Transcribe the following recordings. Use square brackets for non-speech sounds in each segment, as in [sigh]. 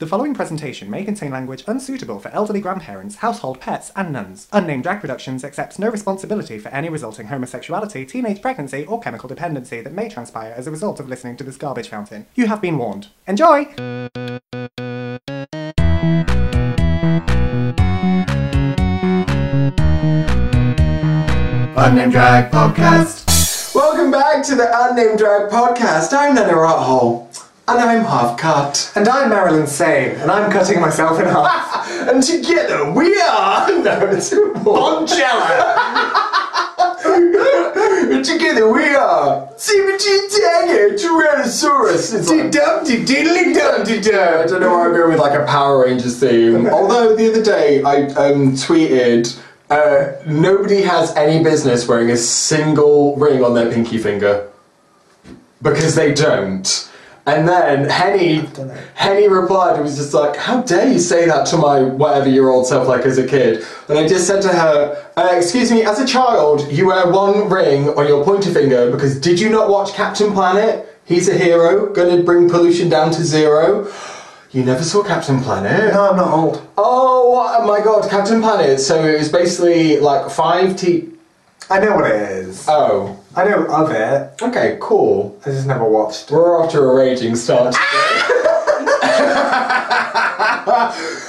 The following presentation may contain language unsuitable for elderly grandparents, household pets, and nuns. Unnamed Drag Productions accepts no responsibility for any resulting homosexuality, teenage pregnancy, or chemical dependency that may transpire as a result of listening to this garbage fountain. You have been warned. Enjoy! Unnamed Drag Podcast. Welcome back to the Unnamed Drag Podcast. I'm Nana Rothole, and I'm half cut. And I'm Marilyn Sane, and I'm cutting myself in half. [laughs] and together we are. [laughs] No, it's Boncella. [laughs] together we are. Seventeen Tiger Tyrannosaurus. Dum diddly dum dum. I don't know why I'm going with like a Power Rangers theme. Although the other day I um, tweeted. Uh, nobody has any business wearing a single ring on their pinky finger because they don't. And then Henny, Henny replied and was just like, "How dare you say that to my whatever year old self like as a kid?" And I just said to her, uh, "Excuse me, as a child, you wear one ring on your pointer finger because did you not watch Captain Planet? He's a hero, gonna bring pollution down to zero. You never saw Captain Planet? No, I'm not old. Oh my god, Captain Planet. So it was basically like five T. I know what it is. Oh, I know of it. okay, cool. I just never watched. We're off to a raging start [laughs]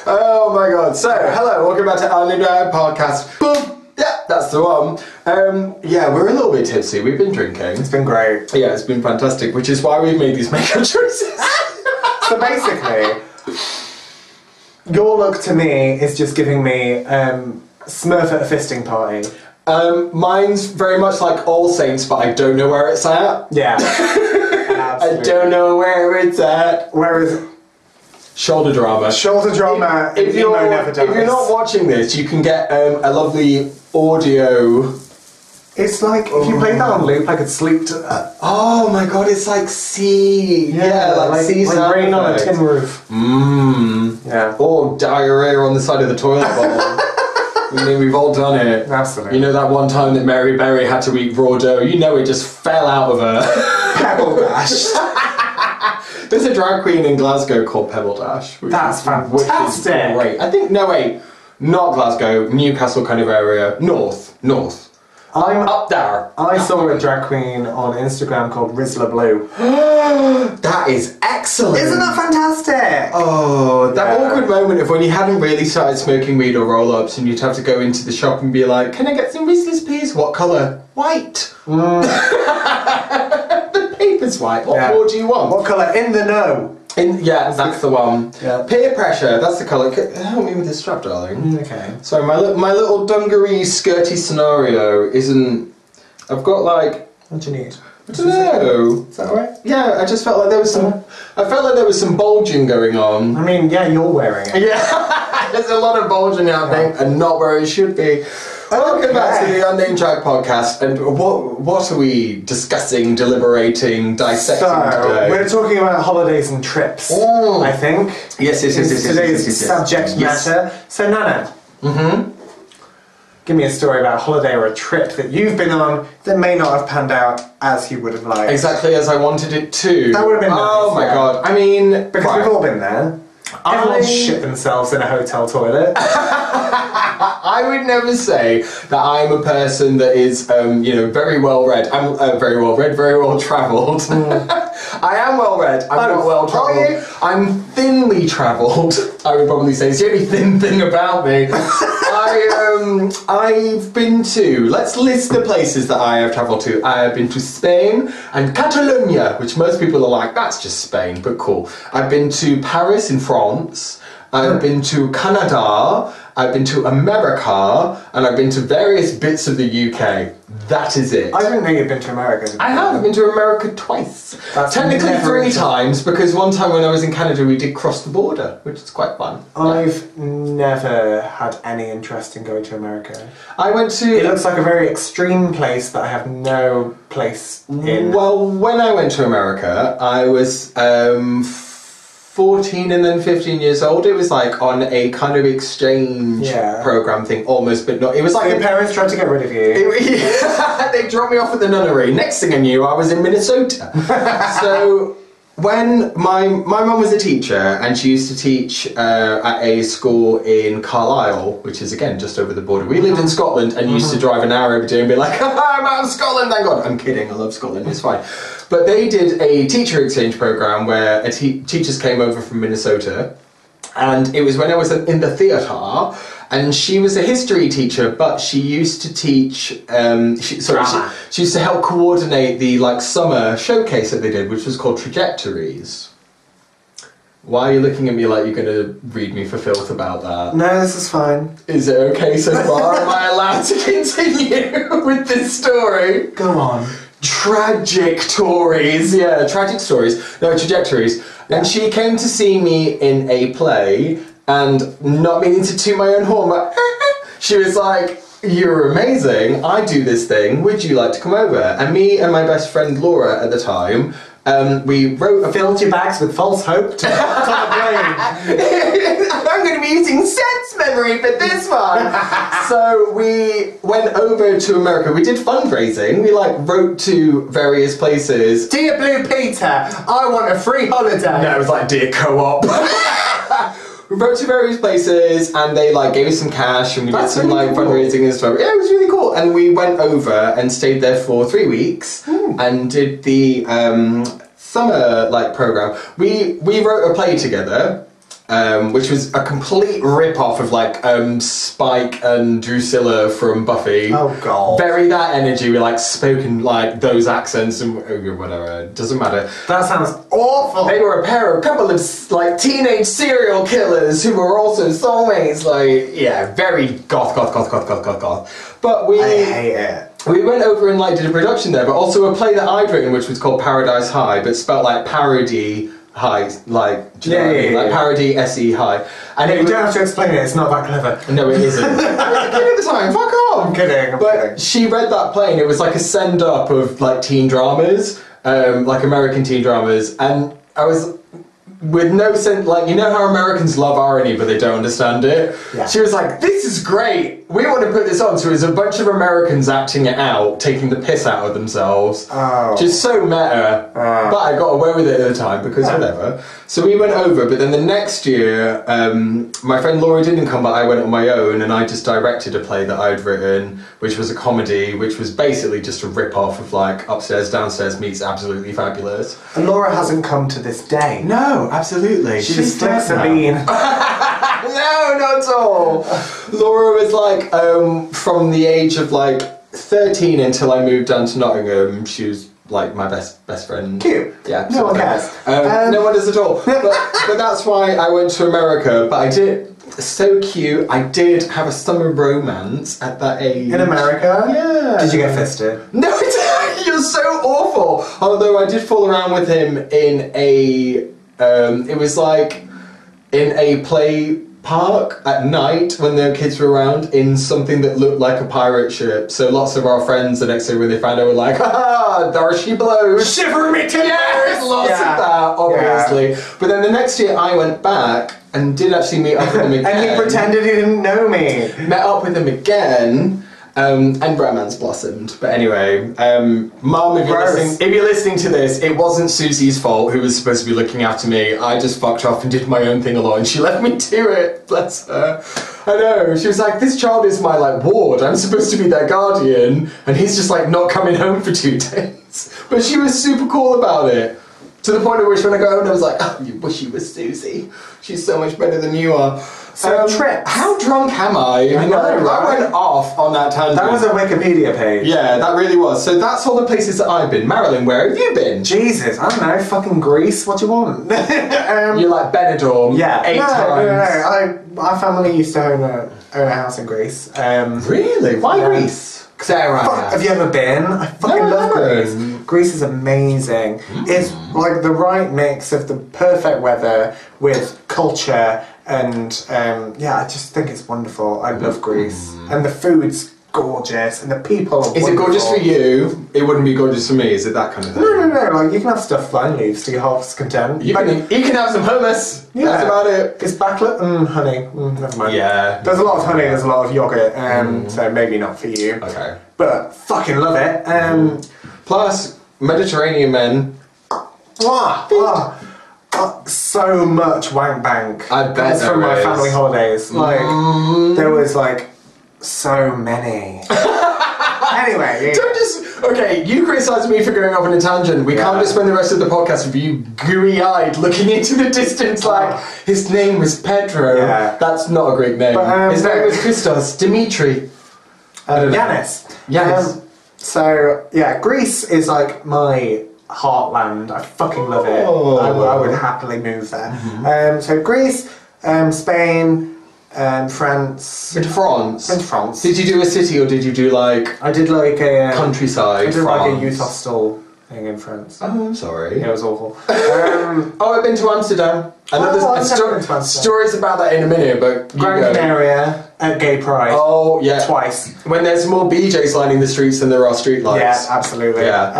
oh my god. So, hello, welcome back to our new Dad podcast. Boom! Yeah, that's the one. Um, yeah, we're a little bit tipsy. We've been drinking. It's been great. Yeah, it's been fantastic, which is why we've made these [laughs] makeup choices. [laughs] So basically, your look to me is just giving me um, Smurf at a fisting party. Um, mine's very much like All Saints, but I don't know where it's at. Yeah. [laughs] I don't know where it's at. Where is Shoulder drama. shoulder drama, if emo you're, if you're not watching this, you can get um, a lovely audio. it's like if you play that on loop, I could sleep to that. Oh my god, it's like sea. Yeah, like, sea like sound rain on a tin roof. Mmm. Yeah. Or diarrhea on the side of the toilet bowl. [laughs] I mean, we've all done it. Absolutely. You know that one time that Mary Berry had to eat raw dough? You know it just fell out of her. [laughs] Pebble Dash. [laughs] There's a drag queen in Glasgow called Pebble Dash. That's fantastic. Great. I think, no wait, not Glasgow, Newcastle kind of area. North. North. I'm Up there. I saw a drag queen on Instagram called Rizla Blue. [gasps] That is excellent. Isn't that fantastic? Oh, that Yeah. awkward moment of when you hadn't really started smoking weed or roll ups and you'd have to go into the shop and be like, Can I get some Rizla's please? What colour? White. Mm. [laughs] the paper's white. What Yeah. more do you want? What colour? In the know. In, yeah, that's the one. Yeah. Peer pressure, that's the colour. Help me with this strap, darling. Mm, okay. Sorry, my, li- my little dungaree skirty scenario isn't. I've got like. What do you need? I don't know. Is that alright? Yeah, I just felt like there was some. I felt like there was some bulging going on. I mean, yeah, you're wearing it. Yeah, [laughs] there's a lot of bulging happening and not where it should be. Welcome back to the Unnamed Drag Podcast. And what what are we discussing, deliberating, dissecting So, today? we're talking about holidays and trips, Mm. I think. Yes, yes, yes, yes, yes, Today's yes, yes, subject Yes. matter. So, Nana. Mm-hmm. Give me a story about a holiday or a trip that you've been on that may not have panned out as you would have liked. exactly as I wanted it to. That would've been Oh nice, my yeah. god! I mean, Because right. we've all been there. I- Everyone's shit themselves in a hotel toilet. [laughs] I would never say that I'm a person that is, um, you know, very well read. I'm uh, very well read, very well travelled. [laughs] I am well read. I'm Oh, not well travelled. I'm thinly travelled. [laughs] I would probably say it's the only thin thing about me. [laughs] I um, I've been to. Let's list the places that I have travelled to. I have been to Spain and Catalonia, which most people are like, that's just Spain, but cool. I've been to Paris in France. I've been to Canada. I've been to America, and I've been to various bits of the UK. That is it. I didn't know you'd been to America. I have. I've been to America twice. That's Technically three times because one time when I was in Canada we did cross the border, which is quite fun. I've never had any interest in going to America. I went to. It looks like a very extreme place that I have no place in. Well, when I went to America, I was um, 14 and then 15 years old. It was like on a kind of exchange Yeah. program thing, almost, but not. It was like Your parents tried to get rid of you. It- [laughs] they dropped me off at the nunnery. Next thing I knew, I was in Minnesota. [laughs] so when my my mum was a teacher and she used to teach uh, at a school in Carlisle, which is again just over the border. We lived in Scotland and used to drive an hour every day and be like, [laughs] "I'm out of Scotland, thank God." I'm kidding. I love Scotland. It's fine. But they did a teacher exchange program where a te- teachers came over from Minnesota, and it was when I was in the theatre. And she was a history teacher, but she used to teach. Um, she, sorry, she, she used to help coordinate the like summer showcase that they did, which was called Trajectories. Why are you looking at me like you're going to read me for filth about that? No, this is fine. Is it okay so far? Am I allowed to continue [laughs] with this story? Go on. Tragic stories, yeah, tragic stories. No, trajectories. And she came to see me in a play, and not meaning to toot my own horn, but [laughs] she was like, You're amazing. I do this thing. Would you like to come over? And me and my best friend Laura at the time, um, we wrote a Filled your bags with false hope to brain. [laughs] I'm going to be using sense memory for this one. [laughs] so we went over to America. We did fundraising. We like wrote to various places. Dear Blue Peter, I want a free holiday. No, it was like dear co-op. We wrote to various places and they like gave us some cash and we That's did some really like cool. fundraising and stuff. Yeah, it was really cool. And we went over and stayed there for three weeks Hmm. and did the um, summer like program. We we wrote a play together. Um, which was a complete rip-off of like um, Spike and Drusilla from Buffy. Oh, God. Very that energy. We like spoken like those accents and whatever. It doesn't matter. That sounds awful. They were a pair, of couple of like teenage serial killers who were also soulmates. Like, yeah, very goth, goth, goth, goth, goth, goth, goth. But we I hate it. we went over and like did a production there, but also a play that I'd written, which was called Paradise High, but spelled like parody high, like do you know what I mean? like parody se high. And it You was, don't have to explain it, it's not that clever. no, it isn't. [laughs] I was a kid at the time. Fuck off. I'm kidding, I'm but kidding. she read that play, and it was like a send up of like teen dramas, um, like American teen dramas, and I was with no sense. Like you know how Americans love irony, but they don't understand it. Yeah. She was like, "This is great. We want to put this on." So it was a bunch of Americans acting it out, taking the piss out of themselves. Oh. Just so meta. Oh. But I got away with it at the time because Yeah. whatever. So we went over, but then the next year, um, my friend Laura didn't come, but I went on my own and I just directed a play that I'd written, which was a comedy, which was basically just a rip off of like Upstairs, Downstairs meets Absolutely Fabulous. And Laura hasn't come to this day. No, absolutely. She's, just flips a bean. No, not at all. Laura was like, um, from the age of like 13 until I moved down to Nottingham, she was like my best best friend. Cute. Yeah. No one cares. Um, Um, no one does at all. [laughs] But, but that's why I went to America. But I did. So cute. I did have a summer romance at that age. In America? Yeah. Did you get fisted? No, [laughs] you're so awful. Although I did fool around with him in a, um, it was like in a play park at night when the kids were around in something that looked like a pirate ship. So lots of our friends the next day when they found out were like, [laughs] ha, there she blows. Shiver me timbers! Yes, lots Yeah. of that, obviously. But then the next year I went back and did actually meet up with them again. [laughs] And he pretended he didn't know me. met up with him again, um, and romance blossomed. But anyway, um, Mom, if you're, listening, if you're listening to this, it wasn't Susie's fault who was supposed to be looking after me. I just fucked off and did my own thing alone. She left me to it. Bless her. I know. She was like, "This child is my like ward. I'm supposed to be their guardian, and he's just like not coming home for two [laughs] days." But she was super cool about it. To the point at which when I got home, I was like, oh, you wish you was Susie. She's so much better than you are. So, trips. How drunk am I? I know, I right? went off on that tangent. That was a Wikipedia page. Yeah, that really was. So that's all the places that I've been. Marilyn, where have you been? Jesus, I don't know, fucking Greece, what do you want? [laughs] um, You're like Benidorm. yeah, Eight no, times. no, no, no. I, our family used to own a, own a house in Greece. Um, Really? Why Yeah. Greece? Sarah. Fuck, have you ever been? I fucking No, I love. Greece. Greece is amazing. It's like the right mix of the perfect weather with culture and um, yeah, I just think it's wonderful. I love Greece and the food's gorgeous and the people. Are Is it gorgeous for you? It wouldn't be gorgeous for me. Is it that kind of thing? No, no, no. Like you can have stuffed vine leaves to your heart's content. You can, you can have some hummus. Yeah. That's about it. It's backlit and honey. Mm, never mind. Yeah. There's a lot of honey. There's a lot of yogurt, um, so maybe not for you. Okay. But fucking love it. Um, Plus, Mediterranean men. Mwah! Ah, so much wank bank. I bet from my is. family holidays. Like there was like so many. [laughs] anyway. Don't just okay. You criticise me for going off on a tangent. We can't just spend the rest of the podcast with you gooey-eyed looking into the distance like his name was Pedro. Yeah. That's not a Greek name. But, um, his name was [laughs] Christos Dimitri. I don't know. Yanis. Yanis. Um, so yeah, Greece is like my heartland. I fucking love it. Oh. I, would- I would happily move there. Um, so Greece, um, Spain, um, France, In France. and France. Did you do a city or did you do like I did like a um, countryside? I did France? like a youth hostel thing in France. Oh, I'm sorry. Yeah, it was awful. [laughs] Um, Oh, I've been to Amsterdam. I know Oh, there's I've sto- been to Amsterdam. stories about that in a minute, but you Gran go. Canaria at Gay Pride. Oh yeah, Twice. When there's more BJs lining the streets than there are street lights. Yeah, absolutely. Yeah.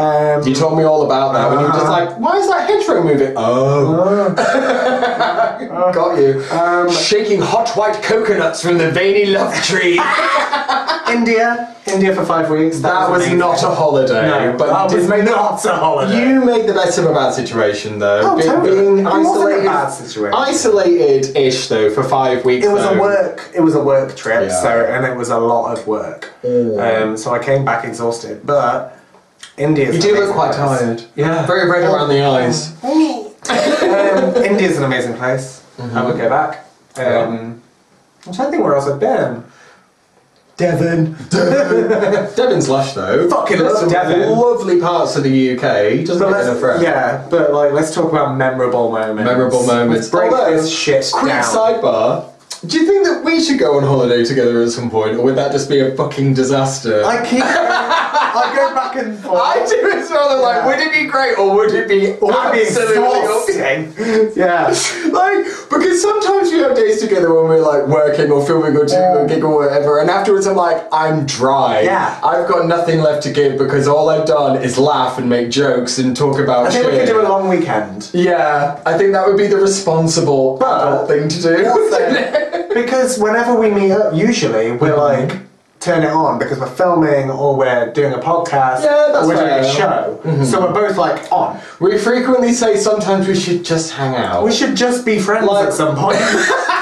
Um, You told me all about that when you were just like, why is that hedgerow moving? Oh. [laughs] Got you. Um, Shaking hot white coconuts from the veiny love tree. [laughs] India. India for five weeks. that was amazing. not a holiday. No, but that you was did not a holiday. You made the best of a bad situation though. Oh, Be- totally. Being It wasn't a isolated. bad situation. Isolated-ish though for five weeks. It was a work. It was a work trip. Yeah. So and it was a lot of work. Um, so I came back exhausted. But India's. You an do look quite place. tired. Yeah. Very red around the eyes. um, India's an amazing place. I would go back. Um, I'm trying to think where else I've been. Devon. [laughs] Devon's lush though. Fucking love Devon. lovely parts of the UK. Doesn't get enough rep. yeah, but like, let's talk about memorable moments. Memorable moments. Let's break Although, this shit Quick down. sidebar. Do you think that we should go on holiday together at some point, or would that just be a fucking disaster? I [laughs] keep. I go back and forth. I do as well. I'm Yeah. Like, would it be great, or would it be Would it be absolutely exhausting? [laughs] yeah. like because sometimes we have days together when we're like working or filming or doing a gig or whatever, and afterwards I'm like, I'm dry. Yeah. I've got nothing left to give because all I've done is laugh and make jokes and talk about I think shit. we could do a long weekend. Yeah, I think that would be the responsible But- adult thing to do. Also, [laughs] because whenever we meet up, usually we're Mm-hmm. like turn it on because we're filming or we're doing a podcast Yeah, that's or we're doing a fair. Mm-hmm. show. So we're both like on. we frequently say sometimes we should just hang out. We should just be friends Like- at some point. [laughs]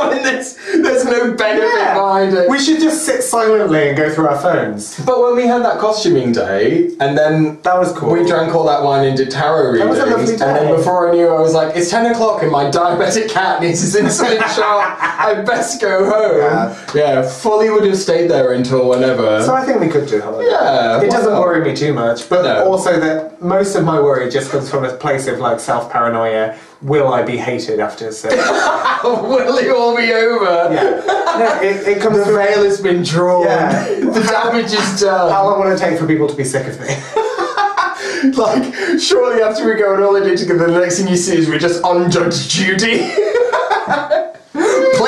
[laughs] and there's, there's no benefit behind it. We should just sit silently and go through our phones. But when we had that costuming day, and then That was cool. we drank all that wine and did tarot That readings, was a lovely and then before I knew, I was like, "It's ten o'clock, and my diabetic cat needs his insulin [laughs] shot. I best go home." Yeah. Yeah, fully would have stayed there until whenever. So I think we could do holiday. Yeah, It why doesn't not? worry me too much, but No. also that most of my worry just comes from a place of like self paranoia. Will I be hated after yeah. [laughs] Will it all be over? No, it, it comes The from veil has been drawn. Yeah. the damage is done. how long will it take for people to be sick of me? [laughs] like, shortly after we go on holiday together, the next thing you see is we're just on Judge Judy. [laughs]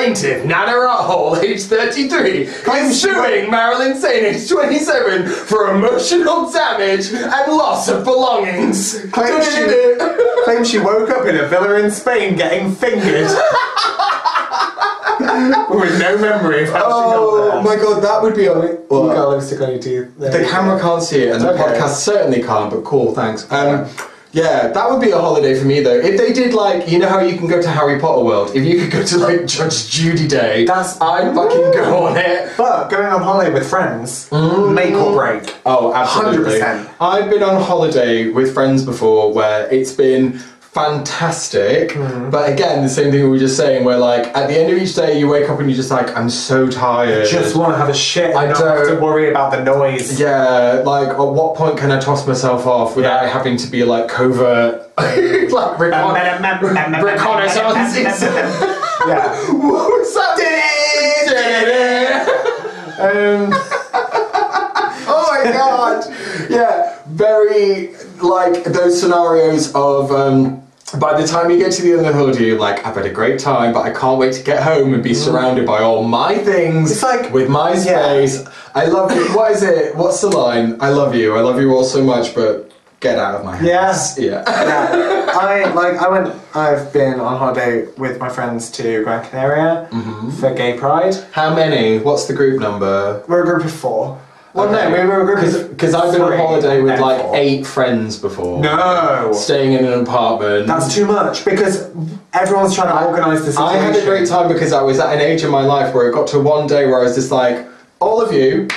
Plaintiff Nana Rothole, [laughs] age 33, is suing Marilyn Sane, age 27, for emotional damage and loss of belongings. Claims she, [laughs] [laughs] claims she woke up in a villa in Spain getting fingered. With no memory of how Oh she got there. my god, that would be on it. You got lipstick on your teeth. There The you camera go. can't see it, and the podcast certainly can't. But cool, thanks. Um, yeah, that would be a holiday for me though. If they did like, you know how you can go to Harry Potter World. If you could go to like Judge Judy Day, That's- I'd fucking go on it. But going on holiday with friends, mm. make or break. Oh, absolutely. 100%. I've been on holiday with friends before where it's been fantastic. Mm-hmm. But again, the same thing we were just saying, where like at the end of each day you wake up and you're just like, I'm so tired. Just want to have a shit I don't have to worry about the noise. Yeah, like at what point can I toss myself off without Yeah. having to be like covert, [laughs] like recon- reconnaissances? yeah. [laughs] what was that? [laughs] Um, oh my god! Yeah, very like those scenarios of. Um, by the time you get to the end of the holiday, you're like, I've had a great time, but I can't wait to get home and be surrounded by all my things. Mm. It's like- with my Yeah. space. I love you. What is it? What's the line? I love you. I love you all so much, but get out of my house. Yeah. yeah. [laughs] I like. I went. I've been on holiday with my friends to Gran Canaria Mm-hmm. for Gay Pride. How many? What's the group number? We're a group of four. Well, Okay. no, we were a group because I've been on holiday with like four. eight friends before. No. Staying in an apartment. That's too much because everyone's trying to organise the I had a great time because I was at an age in my life where it got to one day where I was just like, all of you,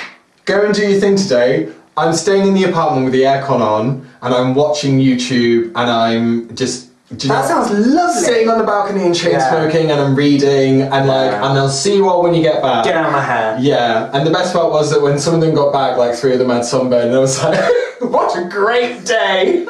go and do your thing today. I'm staying in the apartment with the aircon on and I'm watching YouTube and I'm just. That know- sounds lovely. Sitting on the balcony and chain Yeah. smoking and I'm reading and like, and I'll see you all when you get back. Get out of my hair. Yeah, and the best part was that when some of them got back, like three of them had sunburn, and I was like, [laughs] "What a great day!"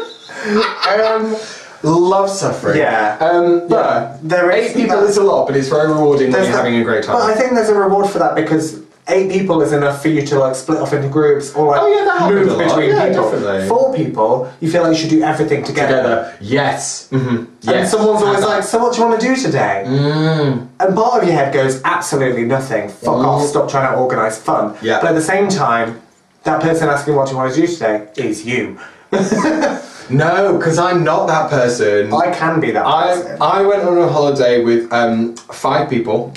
um, love suffering. Yeah. Um, But yeah. there is eight people that- is a lot, but it's very rewarding when you're that- having a great time. But I think there's a reward for that because eight people is enough for you to like split off into groups or like Oh, yeah, move between Yeah, people. definitely. Four people, you feel like you should do everything together. Together, yes. Mm-hmm. And Yes. someone's always like, so what do you want to do today? Mm. And part of your head goes, absolutely nothing. Fuck off, stop trying to organise fun. Yeah. But at the same time, that person asking what do you want to do today is you. [laughs] no, because I'm not that person. I can be that person. I, I went on a holiday with um, five people,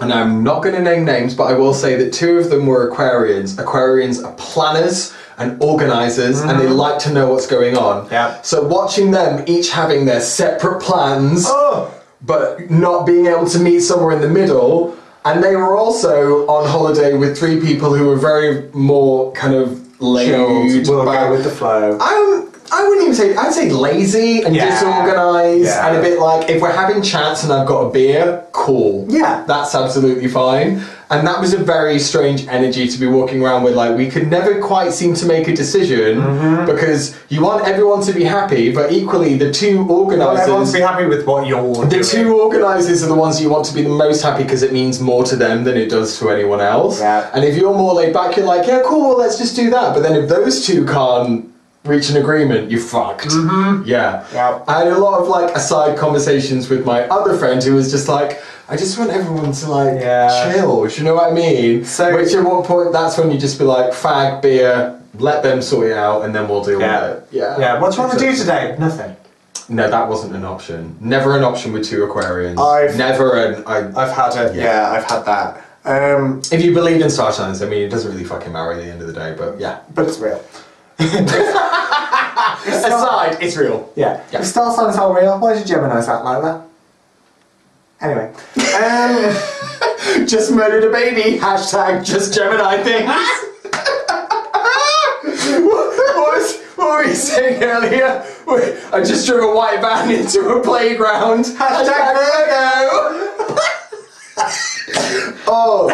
and I'm not going to name names, but I will say that two of them were Aquarians. Aquarians are planners and organisers, and they like to know what's going on. Mm-hmm. Yeah. So watching them each having their separate plans, Oh! but not being able to meet somewhere in the middle. And they were also on holiday with three people who were very more kind of laid we'll back. go with the flow. I'm, I wouldn't even say, I'd say lazy and Yeah. disorganised Yeah. and a bit like, if we're having chats and I've got a beer, cool. Yeah. That's absolutely fine. And that was a very strange energy to be walking around with. Like, we could never quite seem to make a decision Mm-hmm. because you want everyone to be happy, but equally, the two everyone organisers. to be happy with what you're The doing. two organisers are the ones you want to be the most happy because it means more to them than it does to anyone else. Yeah. And if you're more laid back, you're like, yeah, cool, well, let's just do that. But then if those two can't reach an agreement, you're fucked. Mm-hmm. Yeah. Yeah. I had a lot of like aside conversations with my other friend who was just like, I just want everyone to like Yeah. chill. Do you know what I mean? So- Which at one point, that's when you just be like, fag, beer, let them sort it out, and then we'll deal Yeah. with it. Yeah. Yeah, what do you want to do today? Nothing. No, that wasn't an option. Never an option with two Aquarians. I've- Never an. I, I've had it. Yeah. Yeah, I've had that. Um, if you believe in star signs, I mean, it doesn't really fucking matter at the end of the day, but yeah. but it's real. Aside, it's real. Yeah. Yeah. If star signs are real, why did Gemini's act like that? Anyway. Um, [laughs] Just murdered a baby. Hashtag just Gemini things. [laughs] what, was, what were you saying earlier? I just drove a white van into a playground. Hashtag Virgo. [laughs] [laughs] oh,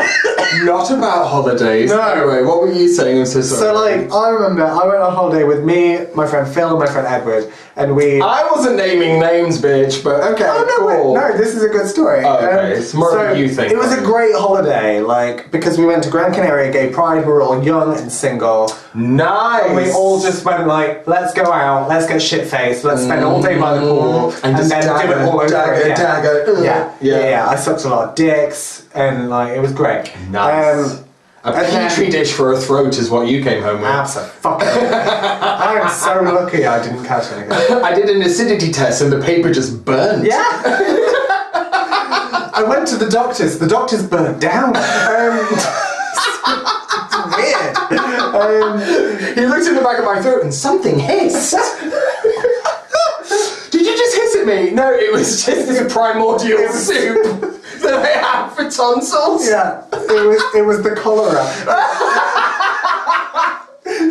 not about holidays. No. Anyway, what were you saying? I'm so sorry. so, like, I remember I went on holiday with me, my friend Phil, and my friend Edward, and we. I wasn't naming names, bitch, but okay, Oh, no, cool. no, this is a good story. Um, Oh, okay, it's more of a you thing, It was a great holiday, like, because we went to Gran Canaria Gay Pride, we were all young and single. Nice. And we all just went like, let's go out, let's get shit faced, let's spend all day by the pool, Mm, and just then dagger, do it all over dagger, again. dagger. Yeah, Yeah. yeah, yeah, I sucked a lot of dicks, and like it was great. Nice. Um, a petri dish for a throat is what you came home with. Absolutely. I am so lucky I didn't catch anything. [laughs] I did an acidity test and the paper just burnt. Yeah. I went to the doctors. The doctors burnt down. Um, weird. Um, He looked in the back of my throat and something hissed. [laughs] Did you just hiss at me? No, it was just this primordial soup [laughs] [laughs] that I had for tonsils. yeah, it was it was the cholera. [laughs]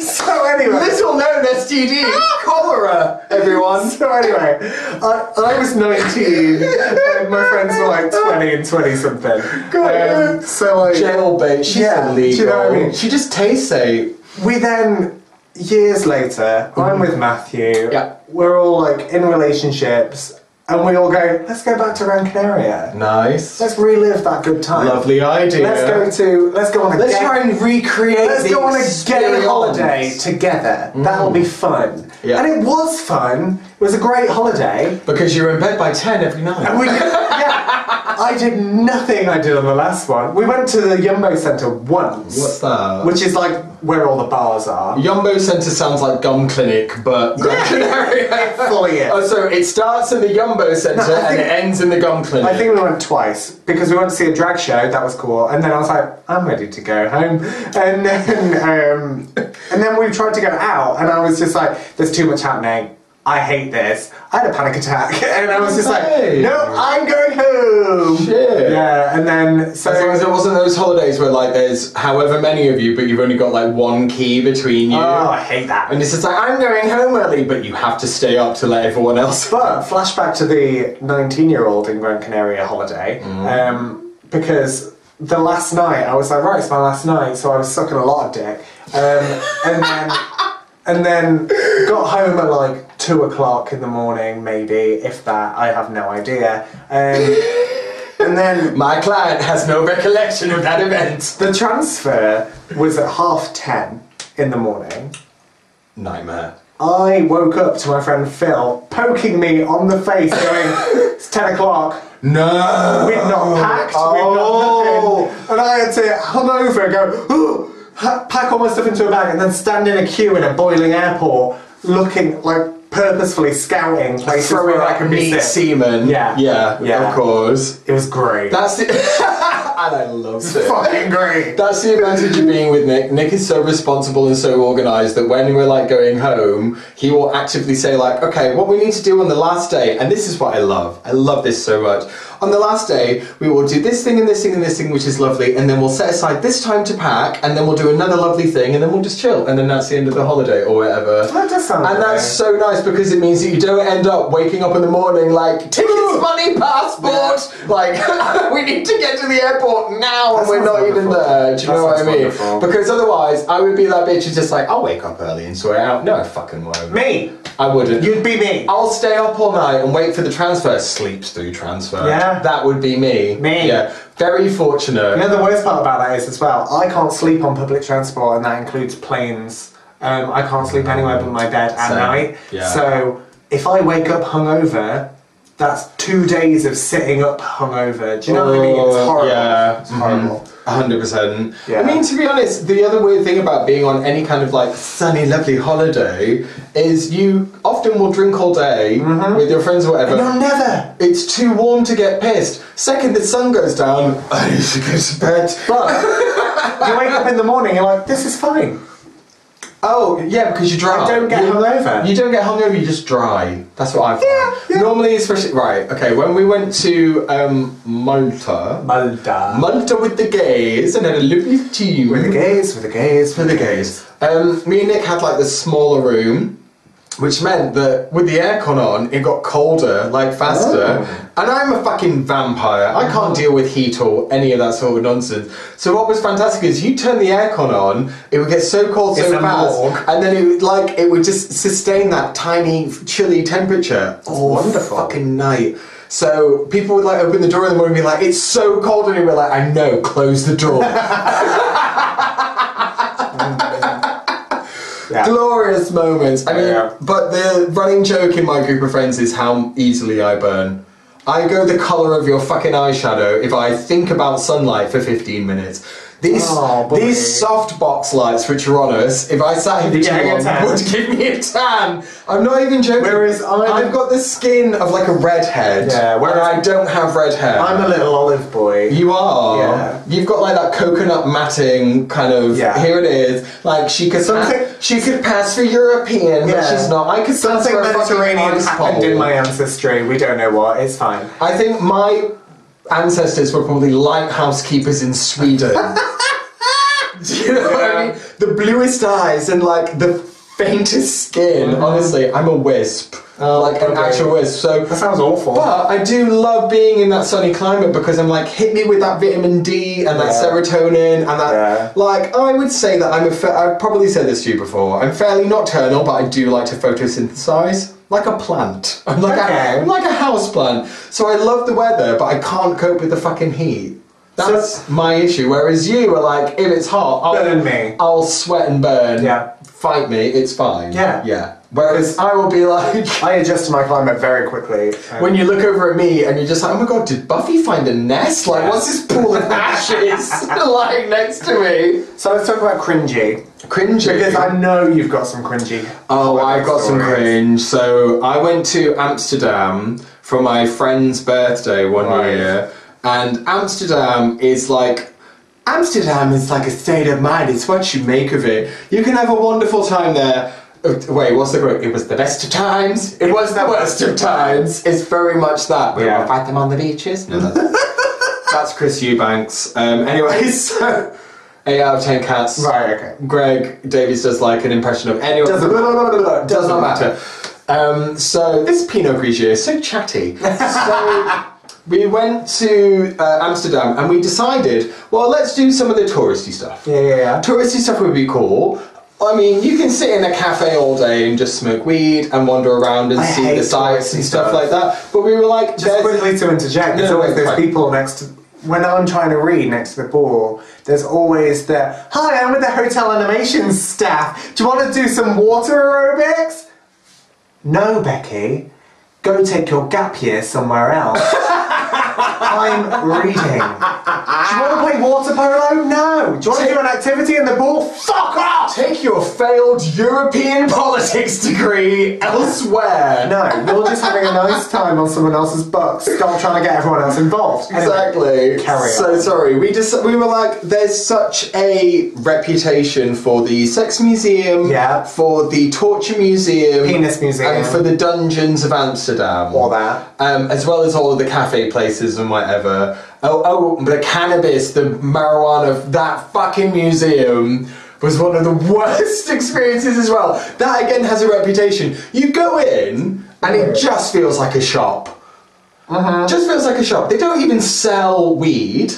so anyway. Little known STD, cholera, everyone. [laughs] So anyway, I, I was 19 and my friends were like 20 and 20 something. Um, so like, Jailbait, she's Yeah, do you know what I mean? She just tastes safe. we then, years later, I'm with Matthew. Yeah. We're all like in relationships and we all go, let's go back to Gran Canaria. Nice. Let's relive that good time. Lovely idea. Let's go to, let's go on a Let's gay- try and recreate Let's the go on a gay holiday together. That'll be mm. fun. Yeah. And it was fun. It was a great holiday. Because you're in bed by 10 every night. And we, yeah, I did nothing I did on the last one. We went to the Yumbo Centre once. What's that? Which is like where all the bars are. Yumbo Centre sounds like Gum Clinic, but [laughs] Gran Canaria. Fully. Oh, so it starts in the Yumbo Centre No, I and think- it ends in the Gum Clinic. I think we went twice because we went to see a drag show. That was cool, and then I was like, I'm ready to go home. And then, um, and then we tried to go out, and I was just like, there's too much happening. I hate this. I had a panic attack, [laughs] and I was just Hey. like, no, I'm going home. Shit. Yeah, and then so As long as it wasn't those holidays where like there's however many of you, but you've only got like one key between you. oh, I hate that. And it's just like, I'm going home early, but you have to stay up to let everyone else. But [laughs] flashback to the 19 year old in Gran Canaria holiday, um, because the last night I was like, right, it's my last night, so I was sucking a lot of dick, um, and then and then got home at like two o'clock in the morning, maybe if that. I have no idea. Um, [laughs] and then My client has no recollection of that event. the transfer was at half ten in the morning. Nightmare. I woke up to my friend Phil poking me on the face, going, [laughs] "It's ten o'clock." No. We'd not packed, Oh. we'd not nothing. And I had to hung over and go, "Ooh," pack all my stuff into a bag and then stand in a queue in a boiling airport looking like purposefully scouting places Throwing where I like could be sick. semen. Yeah. Yeah. Yeah. Of course. It was great. That's the. [laughs] and I loved it. fucking great. That's the advantage of being with Nick. Nick is so responsible and so organised that when we're like going home, he will actively say like, "Okay, what we need to do on the last day," and this is what I love. I love this so much. On the last day, we will do this thing and this thing and this thing, which is lovely, and then we'll set aside this time to pack, and then we'll do another lovely thing, and then we'll just chill, and then that's the end of the holiday or whatever. That does sound And that's so nice because it means that you don't end up waking up in the morning like tickets, money, passport. Like [laughs] we need to get to the airport now, and we're not even there. Do you That know what I mean? wonderful. Because otherwise, I would be that bitch who's just like, I'll wake up early and sort it out. No, I fucking won't. Me. I wouldn't. You'd be me. I'll stay up all night and wait for the transfer. Sleeps through transfer. Yeah. that would be me. Me. Yeah, very fortunate. You know the worst part about that is as well, I can't sleep on public transport and that includes planes. Um, I can't sleep anywhere but my bed at Same. night. Yeah. So if I wake up hungover, that's two days of sitting up hungover. Do you know what I mean? It's Oh, horrible. Yeah, It's mm-hmm. horrible. A hundred percent. Yeah. I mean, to be honest, the other weird thing about being on any kind of like sunny, lovely holiday is you often will drink all day mm-hmm. with your friends or whatever. You'll never. It's too warm to get pissed. Second, the sun goes down. [laughs] I need to go to bed. But [laughs] you wake up in the morning, you're like, this is fine. Oh, yeah, because you're dry. I don't get you, hungover. You don't get hungover, you're just dry. That's what I find. Yeah, yeah. Normally, especially. Right, okay, when we went to um, Malta. Malta. Malta with the gays and had a lovely team. with the gays, with the gays, with the gays. Um, me and Nick had like the smaller room, which meant that with the aircon on, it got colder, like faster. Oh. And I'm a fucking vampire. I can't deal with heat or any of that sort of nonsense. So what was fantastic is you turn the aircon on, it would get so cold so fast, and then it would like it would just sustain that tiny chilly temperature all wonderful. fucking night. So people would like open the door in the morning and be like, "It's so cold," and we'd be like, "I know, close the door." [laughs] Yeah. glorious moments. I mean, Yeah. but the running joke in my group of friends is how easily I burn. I go the colour of your fucking eyeshadow if I think about sunlight for 15 minutes. These Oh, these soft box lights which are on us, if I sat in get between a would give me a tan. I'm not even joking. Whereas I'm- I've got the skin of like a redhead. Yeah, where I don't have red hair. I'm a little olive boy. You are. Yeah. You've got like that coconut matting kind of. Yeah. Here it is. Like she could. Something- pass, she could pass for European, but she's not. I could pass Something for Mediterranean happened pole. in my ancestry. We don't know what. It's fine. I think my ancestors were probably lighthouse keepers in Sweden. [laughs] [laughs] Do you know what I mean? The bluest eyes and like the faintest skin. Mm-hmm. Honestly, I'm a wisp. Oh, like an okay. actual wisp. So That sounds awful. But I do love being in that sunny climate because I'm like, hit me with that vitamin D and that Yeah. serotonin and that. Yeah. Like, I would say that I'm a. Fa- I've probably said this to you before. I'm fairly nocturnal, but I do like to photosynthesize. Like a plant. I'm [laughs] like, Okay. a, I'm like a house plant. So I love the weather, but I can't cope with the fucking heat. That's my issue. Whereas you are like, if it's hot, I'll, me. I'll sweat and burn. Yeah. Fight me, it's fine. Yeah. Yeah. Whereas I will be like, [laughs] I adjust to my climate very quickly. Um, when you look over at me and you're just like, oh my god, did Buffy find a nest? Like, Yeah. what's this pool of [laughs] ashes [laughs] lying next to me? so let's talk about cringy. Cringy. Because I know you've got some cringy. Oh, I've got some cringe. So I went to Amsterdam for my friend's birthday one Right. year, and Amsterdam is like. Amsterdam is like a state of mind. It's what you make of it. You can have a wonderful time there. Uh, Wait, what's the quote? It was the best of times. It was the worst of times. It's very much that. We Yeah. will fight them on the beaches. No, that's, [laughs] that's Chris Eubanks. Um, anyway, [laughs] so eight out of ten cats. Right, okay. Greg Davies does like an impression of anyone. Doesn't- does not matter. Um, so this Pinot Grigio is so chatty. [laughs] So we went to uh, Amsterdam and we decided, well, let's do some of the touristy stuff. Yeah, yeah, yeah. Touristy stuff would be cool. I mean, you can sit in a cafe all day and just smoke weed and wander around and I see the sights and stuff, stuff. like that. But we were like, Just quickly to interject, there's No, always those fine. people next to. When I'm trying to read next to the ball, there's always the Hi, I'm with the hotel animation staff. Do you want to do some water aerobics? No, Becky. Go take your gap year somewhere else. [laughs] I'm reading. Do you want to play water polo? No. Do you want to do an activity in the pool? Fuck off! Take your failed European [laughs] politics degree elsewhere. No, you're just having a nice time on someone else's butt. Stop trying to get everyone else involved. Anyway, Exactly. carry so sorry. We just we were like, there's such a reputation for the sex museum, Yeah. for the torture museum, Penis museum. and for the dungeons of Amsterdam, Or that. um, as well as all of the cafe places and whatever. Oh, oh, the cannabis, the marijuana, that fucking museum. Was one of the [laughs] worst experiences as well. That again has a reputation. You go in and it just feels like a shop. Uh-huh. Just feels like a shop. They don't even sell weed,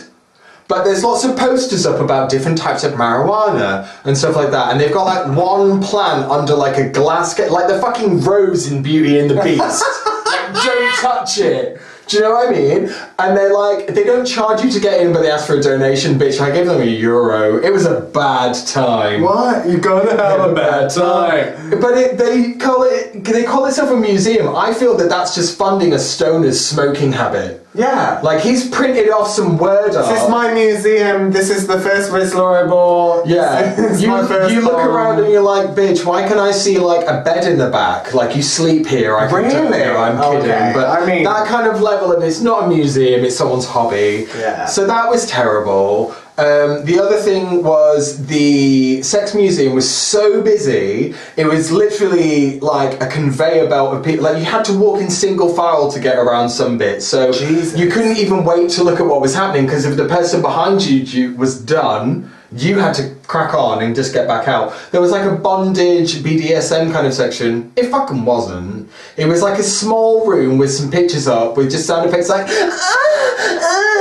but there's lots of posters up about different types of marijuana and stuff like that. And they've got like one plant under like a glass, like the fucking rose in Beauty and the Beast. like, [laughs] don't touch it. Do you know what I mean? And they're like, they don't charge you to get in, but they ask for a donation. Bitch, I gave them a euro. It was a bad time. What? You're gonna have a bad time. But it, they call it they call itself a museum. I feel that that's just funding a stoner's smoking habit. Yeah. Like he's printed off some word art. this is my museum. This is the first Rizla I bought. yeah, [laughs] you, you look around and you're like, bitch, why can I see like a bed in the back? Like you sleep here. I can Really? No, I'm kidding. Okay, But I mean- that kind of level of it's not a museum, it's someone's hobby. Yeah. So that was terrible. Um, the other thing was the sex museum was so busy. It was literally like a conveyor belt of people. Like you had to walk in single file to get around some bits. So Jesus. you couldn't even wait to look at what was happening because if the person behind you, you was done, you had to crack on and just get back out. There was like a bondage BDSM kind of section. It fucking wasn't. It was like a small room with some pictures up with just sound effects like. "Ah, ah, ah,"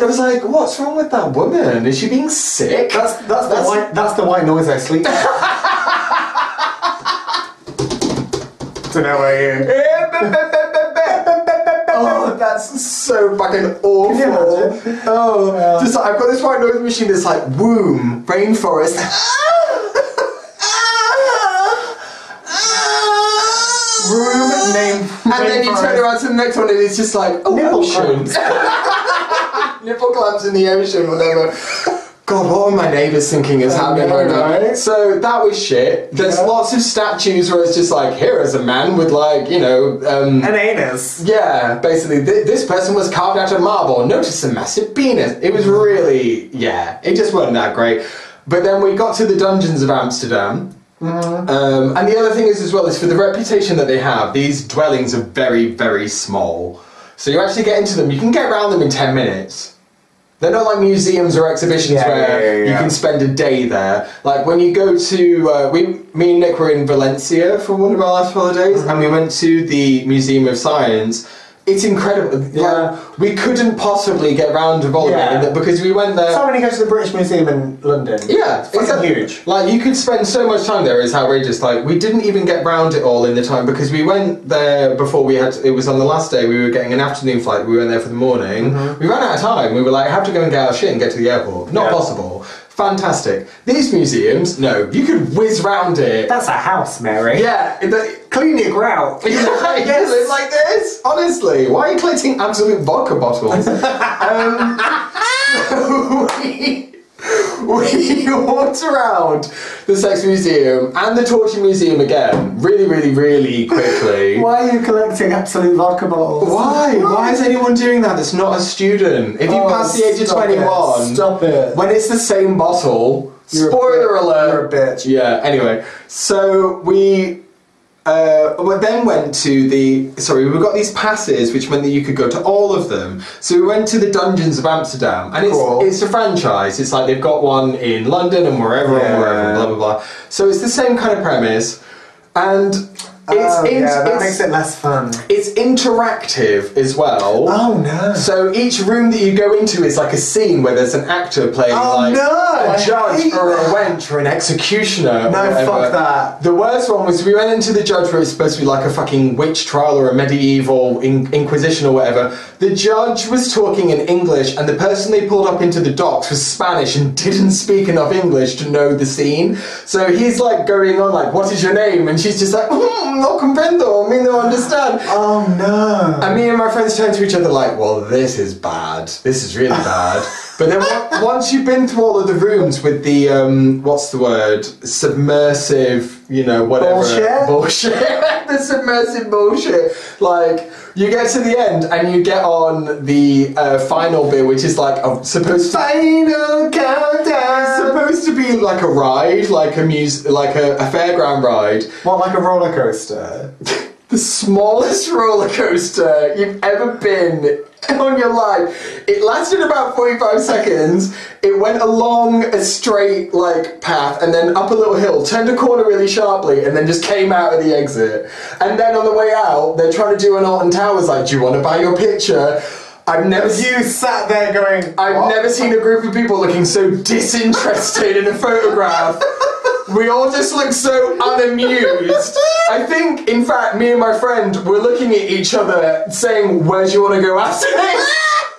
And I was like, what's wrong with that woman? Is she being sick? That's that's, the white that's the white noise I sleep. Don't know where you. oh, that's so fucking awful. you imagine? Oh, just I've got this white noise machine that's like womb, rainforest. Room name. And then you turn around to the next one and it's just like, oh, Nipple ocean. Nipple clamps in the ocean, whatever. [laughs] God, what are my neighbours thinking is happening know, right now? right? So that was shit. There's Yeah. lots of statues where it's just like, here is a man with like, you know, um, An anus. yeah, basically, th- this person was carved out of marble. Notice the massive penis. It was really, yeah, it just wasn't that great. But then we got to the dungeons of Amsterdam. Um, and the other thing is, as well, is for the reputation that they have, these dwellings are very, very small. So you actually get into them, you can get around them in 10 minutes. They're not like museums or exhibitions Yeah, where yeah, yeah, you can spend a day there. Like when you go to, uh, we, me and Nick were in Valencia for one of our last holidays, and we went to the Museum of Science. It's incredible. Yeah. Like, we couldn't possibly get round of all of Yeah. it because we went there. So when you go to the British Museum in London. Yeah, it's exactly. huge. Like you could spend so much time there. It's outrageous. Like we didn't even get round it all in the time because we went there before we had. It was on the last day. We were getting an afternoon flight. We went there for the morning. Mm-hmm. We ran out of time. We were like, have to go and get our shit and get to the airport. Not Yeah. possible. fantastic. These museums, no, you could whiz round it. That's a house, Mary. yeah, Clean your grout. [laughs] Yeah, you like this. Honestly, why are you collecting absolute vodka bottles? [laughs] um, [laughs] we, we walked around the sex museum and the torture museum again, really, really, really quickly. Why are you collecting absolute vodka bottles? Why? Why is anyone doing that that's not a student? If you Oh, pass the age of stop it. 21, Stop it. when it's the same bottle, You're spoiler alert. You're a bitch. Yeah, anyway, so we uh, we then went to the sorry we got these passes which meant that you could go to all of them so we went to the dungeons of amsterdam and it's, Cool. it's a franchise it's like they've got one in london and wherever and Yeah. wherever blah blah blah so it's the same kind of premise and it's, oh, in- yeah, that it's, makes it less fun. it's interactive as well Oh no. so each room that you go into is like a scene where there's an actor playing Oh, like no, I a judge hate or a that. wench or an executioner. or No, whatever. fuck that. The worst one was we went into the judge where it's supposed to be like a fucking witch trial or a medieval in- inquisition or whatever. The judge was talking in English and the person they pulled up into the docks was Spanish and didn't speak enough English to know the scene. So he's like going on like, "What is your name?" and she's just like, [laughs] mm, "No comprendo, me no understand." Oh no. And me and my friends turned to each other like, well, this is bad. This is really [laughs] bad. But then once you've been through all of the rooms with the, um, what's the word? Submersive, you know, whatever. Bullshit? Bullshit. [laughs] the submersive bullshit. Like, you get to the end and you get on the uh, final bit, which is like a, supposed to. Final countdown. Supposed to be like a ride, like a mus- like a, a fairground ride. What, like a roller coaster? [laughs] the smallest roller coaster you've ever been on your life. It lasted about 45 seconds. It went along a straight like path and then up a little hill, turned a corner really sharply, and then just came out of the exit. And then on the way out, they're trying to do an Alton Towers like, do you want to buy your picture? I've never seen You sat there going. I've "What?" never seen a group of people looking so disinterested in a photograph. [laughs] We all just look so unamused. I think, in fact, me and my friend were looking at each other saying, Where do you want to go after this? [laughs]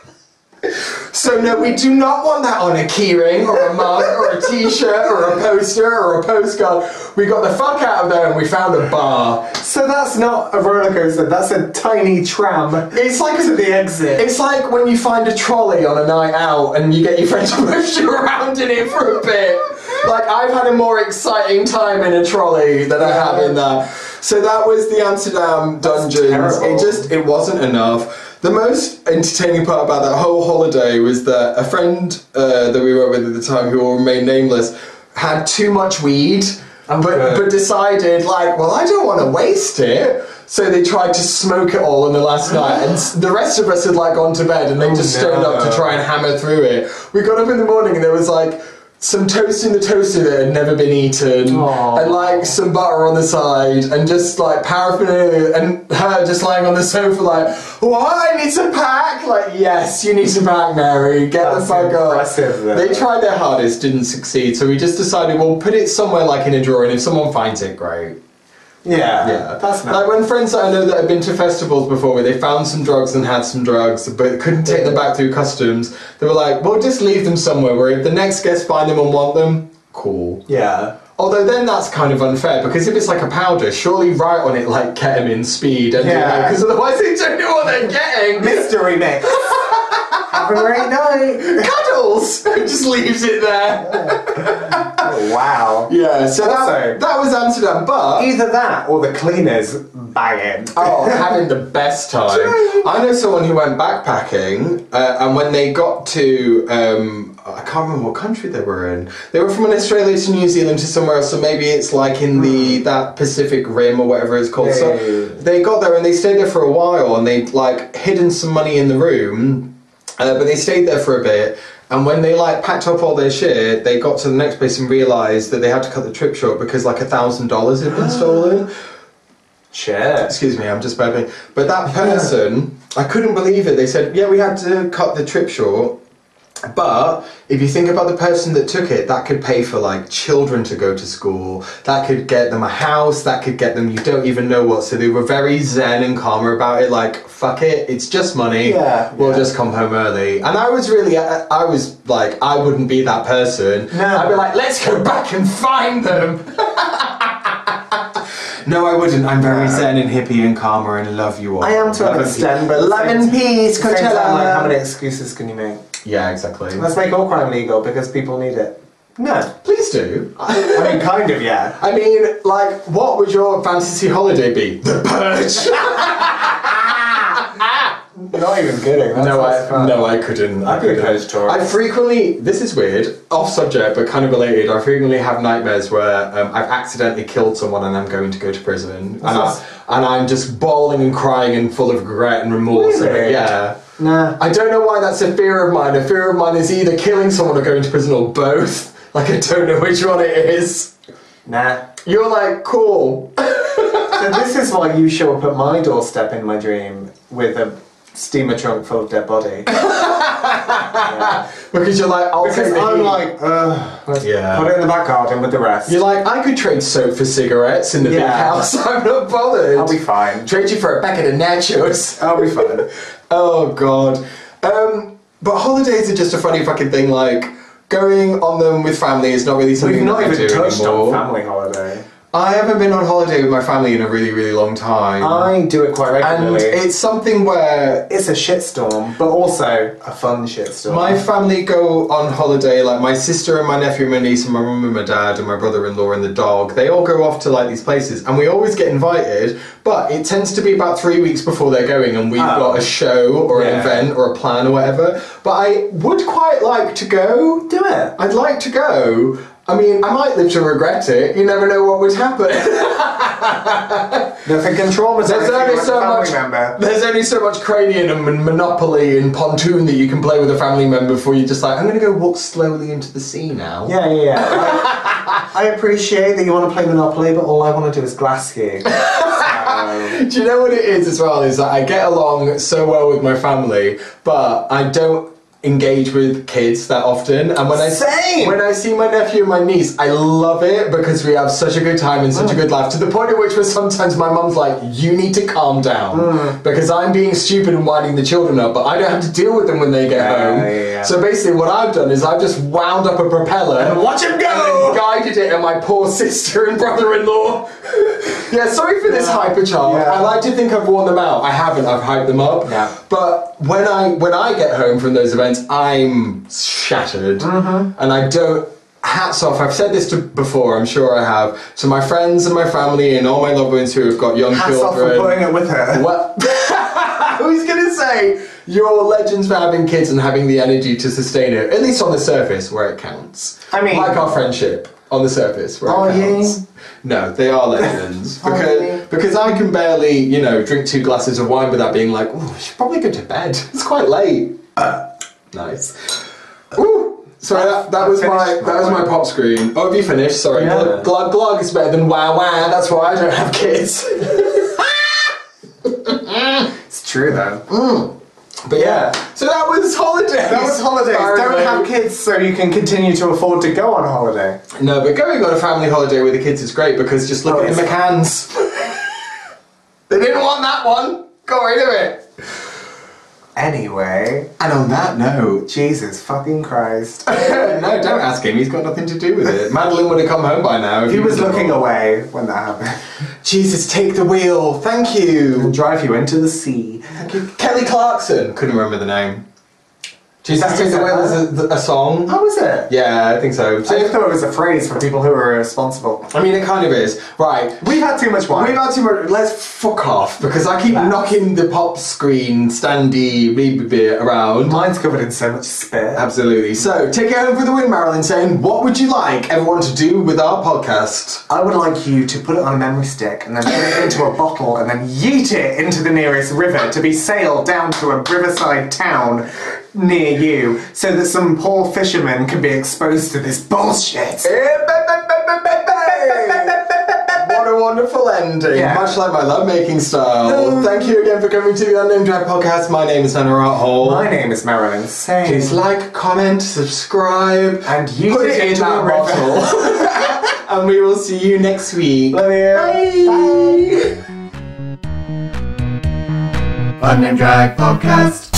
So, no, we do not want that on a keyring or a mug or a t shirt or a poster or a postcard. We got the fuck out of there and we found a bar. So that's not a roller coaster. That's a tiny tram. It's like to the exit. It's like when you find a trolley on a night out and you get your friend to push you around in it for a bit. Like I've had a more exciting time in a trolley than I have in that. So that was the Amsterdam dungeons. It just it wasn't enough. The most entertaining part about that whole holiday was that a friend uh, that we were with at the time, who will remain nameless, had too much weed, but but decided like, well, I don't want to waste it. So they tried to smoke it all on the last night, and the rest of us had like gone to bed, and they just stayed up to try and hammer through it. We got up in the morning, and there was like some toast in the toaster that had never been eaten, Aw. and like some butter on the side, and just like paraphernalia, and her just lying on the sofa like, what? I need to pack. Like, yes, you need to pack, Mary. Get That's the fuck up. They tried their hardest, didn't succeed, so we just decided we'll put it somewhere like in a drawer, and if someone finds it, great. Yeah. Yeah, That's nice. like when friends that I know that have been to festivals before, where they found some drugs and had some drugs, but couldn't take them back through customs. They were like, "We'll just leave them somewhere where if the next guests find them and want them, cool." yeah. Although then that's kind of unfair because if it's like a powder, surely write on it like ketamine speed, and Yeah. because otherwise they don't know what they're getting. Mystery mix. [laughs] Have a great night. Cuddles, [laughs] just leaves it there. Oh, wow. Yeah, so Also- that, that was Amsterdam, but Either that or the cleaners banging. Oh, having the best [laughs] time. I know someone who went backpacking, uh, and when they got to, um, I can't remember what country they were in. They were from an Australia to New Zealand to somewhere else, so maybe it's like in the that Pacific Rim or whatever it's called. Yeah, so yeah, yeah. they got there and they stayed there for a while, and they like hidden some money in the room, uh, but they stayed there for a bit. And when they like packed up all their shit, they got to the next place and realised that they had to cut the trip short because like a thousand dollars had been stolen. [gasps] Shit. Excuse me, I'm just burping. But that person, I couldn't believe it. They said, yeah, we had to cut the trip short. But if you think about the person that took it, that could pay for like children to go to school, that could get them a house, that could get them you don't even know what. So they were very zen and calmer about it, like, fuck it, it's just money. Yeah, we'll yeah. just come home early. And I was really, I, I was like, I wouldn't be that person. No. I'd be like, let's go back and find them. [laughs] no, I wouldn't. I'm very No. zen and hippie and calmer and love you all. I am to Love an extent, but love and peace, Same time, Coachella. like, how many excuses can you make? Yeah, exactly. Let's make all crime legal because people need it. No. Please do. I mean, kind of, yeah. I mean, like, what would your fantasy holiday be? The Purge. [laughs] Not even kidding. That's no, I fun. no, I couldn't. I I'd be couldn't. opposed to it. I frequently. This is weird, off subject, but kind of related. I frequently have nightmares where um, I've accidentally killed someone and I'm going to go to prison, and, I, and I'm just bawling and crying and full of regret and remorse. and- yeah. Nah. I don't know why that's a fear of mine. A fear of mine is either killing someone or going to prison or both. [laughs] Like I don't know which one it is. Nah. You're like cool. [laughs] So this is why you show up at my doorstep in my dream with a steamer trunk full of dead body. [laughs] Yeah. Because you're like, I'll Because I'm heat. like, uh, Yeah. put it in the back garden with the rest. You're like, I could trade soap for cigarettes in the big house. I'm not bothered. I'll be fine. Trade you for a packet of nachos. I'll be fine. Oh god. Um, but holidays are just a funny fucking thing. Like going on them with family is not really something We've not that I even do touched anymore. on family holiday. I haven't been on holiday with my family in a really, really long time. I do it quite regularly. and it's something where it's a shitstorm, but also a fun shitstorm. My family go on holiday, like my sister and my nephew and my niece and my mum and my dad and my brother-in-law and the dog. They all go off to like these places, and we always get invited. But it tends to be about three weeks before they're going, and we've Oh. got a show or an event or a plan or whatever. But I would quite like to go. do it. I'd like to go. I mean, I might live to regret it. You never know what would happen. [laughs] Nothing can traumatise There's only so a family much. member. There's only so much cranium and Monopoly and Pontoon that you can play with a family member before you're just like, I'm going to go walk slowly into the sea now. Yeah, yeah, yeah. I, [laughs] I appreciate that you want to play Monopoly, but all I want to do is glass you. [laughs] So, Do you know what it is as well? Is that I get along so well with my family, but I don't engage with kids that often. And when I Same! when I see my nephew and my niece, I love it because we have such a good time and such Mm. a good laugh. To the point at which where sometimes my mum's like, "You need to calm down," Mm. because I'm being stupid and winding the children up, but I don't have to deal with them when they get Yeah, home. yeah, yeah. So basically, what I've done is I've just wound up a propeller And watch him go! and guided it at my poor sister and brother-in-law. [laughs] yeah, sorry for this hyper child. I like to think I've worn them out. I haven't. I've hyped them up. Yeah. But when I when I get home from those events, I'm shattered, Mm-hmm. and I don't. Hats off. I've said this to before. I'm sure I have to my friends and my family and all my loved ones who have got young hats off children. for putting it with her. What? [laughs] I was gonna say you're legends for having kids and having the energy to sustain it, at least on the surface where it counts. I mean- like our friendship on the surface where Are it you? No, they are legends [laughs] because because I can barely you know drink two glasses of wine without being like, oh, I should probably go to bed. [laughs] It's quite late. Nice. Ooh. Sorry, that, that was my that was my pop screen. Oh, have you finished? Sorry. Yeah. Glug, glug glug is better than wow wow. That's why I don't have kids. [laughs] It's true though. Mm. But yeah, so that was holidays. That was holidays. Don't Apparently. have kids so you can continue to afford to go on holiday. No, but going on a family holiday with the kids is great because just look Oh, at the it's- McCanns. [laughs] they didn't want that one. Got rid of it. Anyway, And on that note, Jesus fucking Christ. [laughs] no, don't ask him. He's got nothing to do with it. [laughs] Madeleine would have come home by now. if He was looking away when that happened. Jesus, take the wheel. Thank you. And drive you into the sea. Thank you. Kelly Clarkson. Couldn't remember the name. Jesus, that who take the said wheel that? is a, a song. Oh, How was it? Yeah, I think so. I just thought it was a phrase for people who are responsible. I mean, it kind of is. Right. We've had too much wine. We've had too much. Let's fuck off because I keep knocking the pop screen standy bit around. Mine's covered in so much spit. Absolutely. So, take it home for the win, Marilyn, saying, What would you like everyone to do with our podcast? I would like you to put it on a memory stick and then put it into a bottle and then yeet it into the nearest river to be sailed down to a riverside town near you so that some poor fisherman can be exposed to this bullshit. Eh, what a wonderful ending, Yeah. much like my lovemaking style. Thank you again for coming to the Unnamed Drag Podcast. My name is Hannah Hole. My name is Marilyn Sane. Please like, comment, subscribe, And use put it in that bottle. [laughs] and we will see you next week. Love you. Bye. Unnamed Drag Podcast.